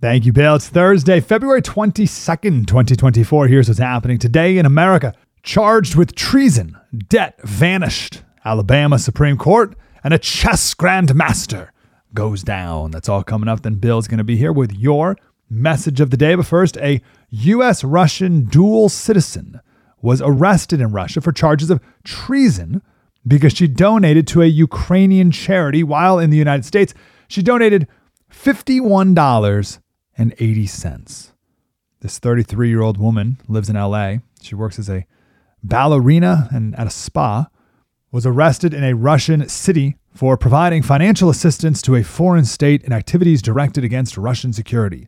Thank you, Bill. It's Thursday, February 22nd, 2024. Here's what's happening today in America. Charged with treason, debt vanished. Alabama Supreme Court and a chess grandmaster goes down. That's all coming up. Then Bill's going to be here with your message of the day. But first, a U.S. Russian dual citizen was arrested in Russia for charges of treason because she donated to a Ukrainian charity while in the United States. She donated $51.80. This 33 year old woman lives in LA. She works as a ballerina and at a spa. Was arrested in a Russian city for providing financial assistance to a foreign state in activities directed against Russian security.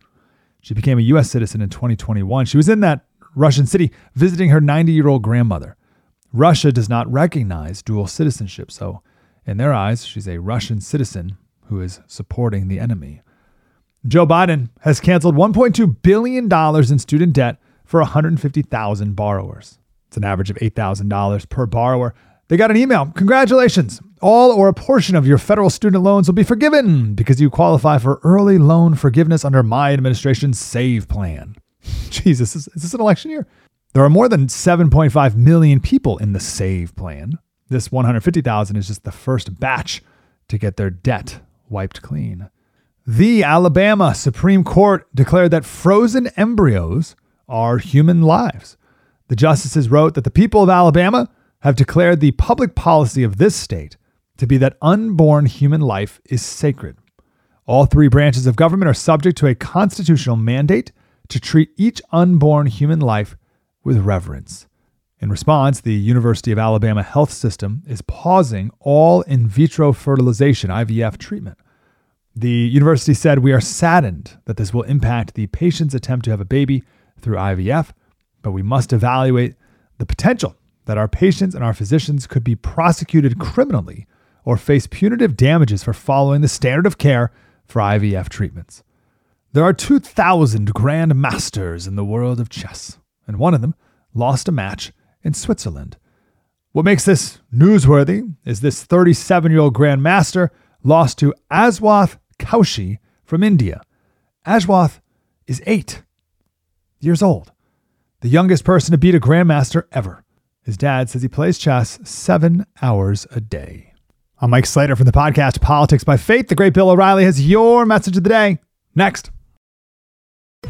She became a U.S. citizen in 2021. She was in that Russian city visiting her 90 year old grandmother. Russia does not recognize dual citizenship, so in their eyes, she's a Russian citizen who is supporting the enemy. Joe Biden has canceled $1.2 billion in student debt for 150,000 borrowers. It's an average of $8,000 per borrower. They got an email. Congratulations. All or a portion of your federal student loans will be forgiven because you qualify for early loan forgiveness under my administration's SAVE plan. Jesus, is, is this an election year? There are more than 7.5 million people in the SAVE plan. This 150,000 is just the first batch to get their debt wiped clean. The Alabama Supreme Court declared that frozen embryos are human lives. The justices wrote that the people of Alabama have declared the public policy of this state to be that unborn human life is sacred. All three branches of government are subject to a constitutional mandate to treat each unborn human life with reverence. In response, the University of Alabama Health System is pausing all in vitro fertilization, IVF treatment. The university said, We are saddened that this will impact the patient's attempt to have a baby through IVF, but we must evaluate the potential that our patients and our physicians could be prosecuted criminally or face punitive damages for following the standard of care for IVF treatments. There are 2,000 grand masters in the world of chess and one of them lost a match in Switzerland. What makes this newsworthy is this 37 year old Grandmaster lost to Ashwath Kaushik from India. Ashwath is eight years old, the youngest person to beat a Grandmaster ever. His dad says he plays chess seven hours a day. I'm Mike Slater from the podcast Politics by Faith. The great Bill O'Reilly has your message of the day. Next.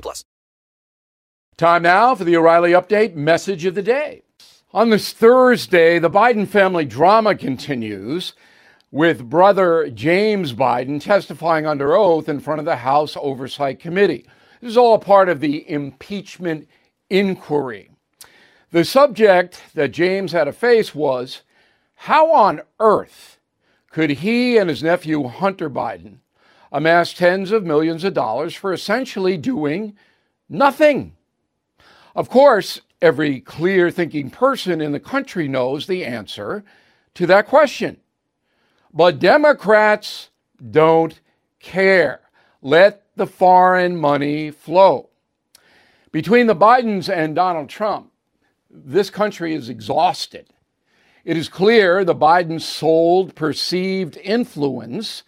plus. Time now for the O'Reilly Update message of the day. On this Thursday, the Biden family drama continues with brother James Biden testifying under oath in front of the House Oversight Committee. This is all part of the impeachment inquiry. The subject that James had to face was how on earth could he and his nephew Hunter Biden amass tens of millions of dollars for essentially doing nothing? Of course, every clear thinking person in the country knows the answer to that question. But Democrats don't care. Let the foreign money flow. Between the Bidens and Donald Trump, this country is exhausted. It is clear the Bidens sold perceived influence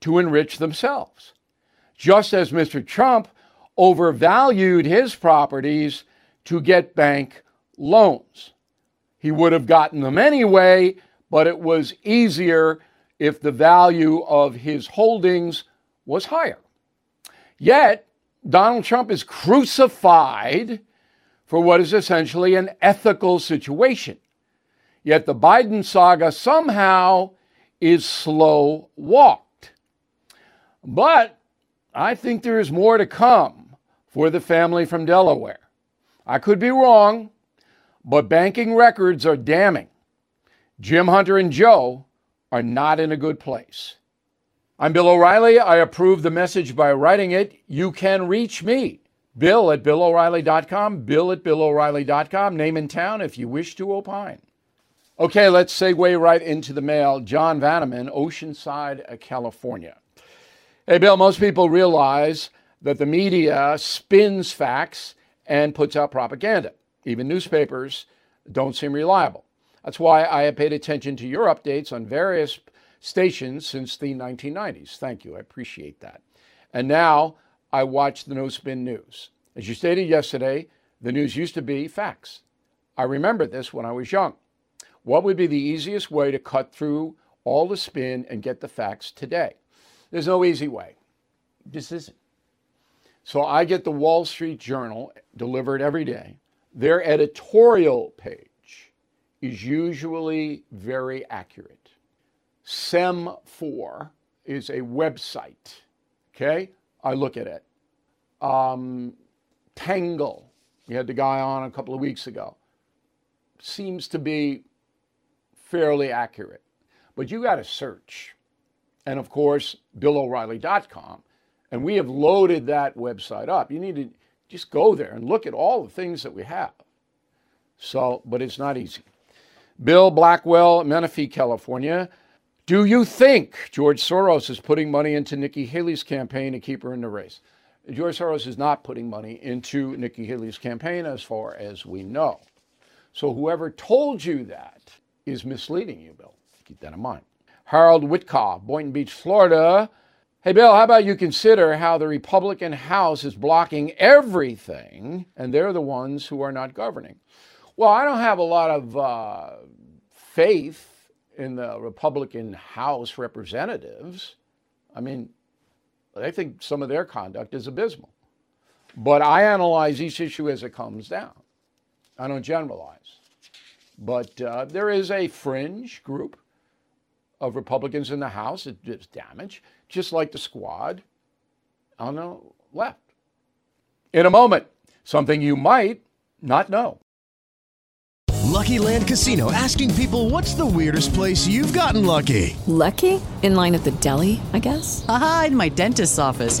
to enrich themselves, just as Mr. Trump overvalued his properties to get bank loans. He would have gotten them anyway, but it was easier if the value of his holdings was higher. Yet, Donald Trump is crucified for what is essentially an ethical situation. Yet the Biden saga somehow is slow walked. But I think there is more to come for the family from Delaware. I could be wrong, but banking records are damning. Jim Hunter and Joe are not in a good place. I'm Bill O'Reilly. I approve the message by writing it. You can reach me, Bill at BillO'Reilly.com, Bill at BillO'Reilly.com, name and town if you wish to opine. Okay, let's segue right into the mail. John Vanneman, Oceanside, California. Hey, Bill, most people realize that the media spins facts and puts out propaganda. Even newspapers don't seem reliable. That's why I have paid attention to your updates on various stations since the 1990s. Thank you. I appreciate that. And now I watch the No Spin News. As you stated yesterday, the news used to be facts. I remember this when I was young. What would be the easiest way to cut through all the spin and get the facts today? There's no easy way. This isn't. So I get the Wall Street Journal delivered every day. Their editorial page is usually very accurate. Semafor is a website. Okay, I look at it. Um, Tangle, we had the guy on a couple of weeks ago, seems to be fairly accurate. But you got to search. And of course, BillO'Reilly.com. And we have loaded that website up. You need to just go there and look at all the things that we have. So, but it's not easy. Bill Blackwell, Menifee, California. Do you think George Soros is putting money into Nikki Haley's campaign to keep her in the race? George Soros is not putting money into Nikki Haley's campaign as far as we know. So whoever told you that is misleading you, Bill. Keep that in mind. Harold Whitcock, Boynton Beach, Florida. Hey, Bill, how about you consider how the Republican House is blocking everything and they're the ones who are not governing? Well, I don't have a lot of uh, faith in the Republican House representatives. I mean, I think some of their conduct is abysmal. But I analyze each issue as it comes down. I don't generalize. But uh, there is a fringe group of Republicans in the House It does damage, just like the squad on the left. In a moment, something you might not know. Lucky Land Casino asking people what's the weirdest place you've gotten lucky? Lucky? In line at the deli, I guess? Aha, in my dentist's office.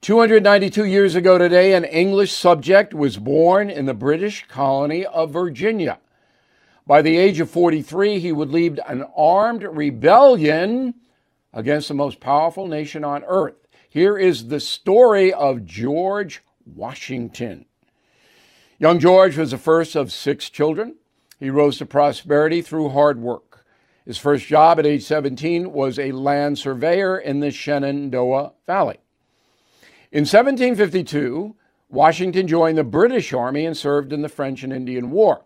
292 years ago today, an English subject was born in the British colony of Virginia. By the age of 43, he would lead an armed rebellion against the most powerful nation on earth. Here is the story of George Washington. Young George was the first of six children. He rose to prosperity through hard work. His first job at age 17 was a land surveyor in the Shenandoah Valley. In 1752, Washington joined the British Army and served in the French and Indian War.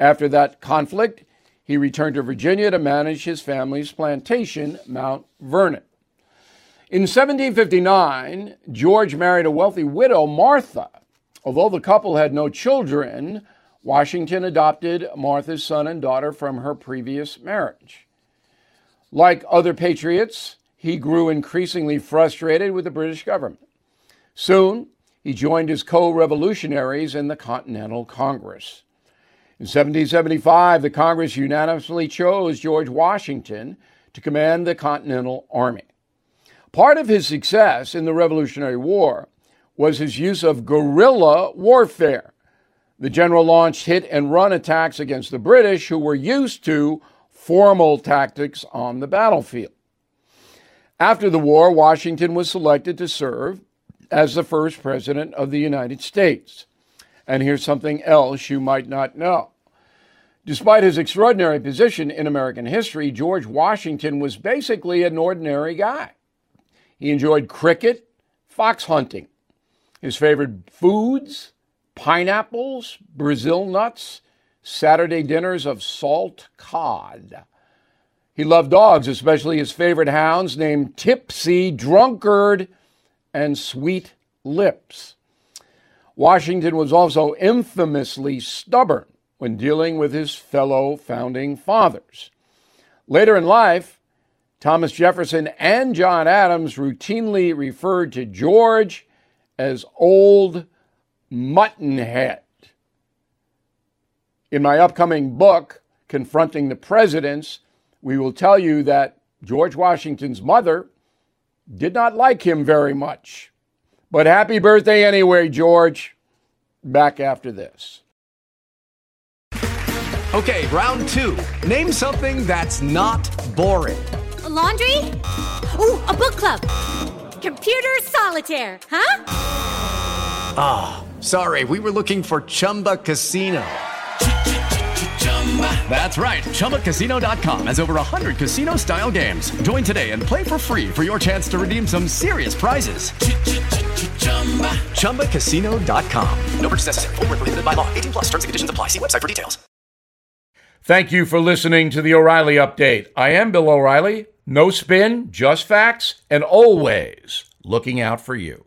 After that conflict, he returned to Virginia to manage his family's plantation, Mount Vernon. In 1759, George married a wealthy widow, Martha. Although the couple had no children, Washington adopted Martha's son and daughter from her previous marriage. Like other patriots, he grew increasingly frustrated with the British government. Soon, he joined his co revolutionaries in the Continental Congress. In 1775, the Congress unanimously chose George Washington to command the Continental Army. Part of his success in the Revolutionary War was his use of guerrilla warfare. The general launched hit and run attacks against the British, who were used to formal tactics on the battlefield. After the war, Washington was selected to serve as the first president of the United States. And here's something else you might not know. Despite his extraordinary position in American history, George Washington was basically an ordinary guy. He enjoyed cricket, fox hunting. His favorite foods pineapples, Brazil nuts, Saturday dinners of salt cod. He loved dogs, especially his favorite hounds named Tipsy, Drunkard, and Sweet Lips. Washington was also infamously stubborn when dealing with his fellow founding fathers. Later in life, Thomas Jefferson and John Adams routinely referred to George as Old Muttonhead. In my upcoming book, Confronting the Presidents, we will tell you that George Washington's mother did not like him very much. But happy birthday anyway, George. Back after this. Okay, round two. Name something that's not boring. A laundry? Ooh, a book club. Computer solitaire, huh? Ah, oh, sorry, we were looking for Chumba Casino. That's right. ChumbaCasino.com has over 100 casino style games. Join today and play for free for your chance to redeem some serious prizes. ChumbaCasino.com. No purchase necessary. Full prohibited by law. 18 plus terms and conditions apply. See website for details. Thank you for listening to the O'Reilly Update. I am Bill O'Reilly. No spin, just facts, and always looking out for you.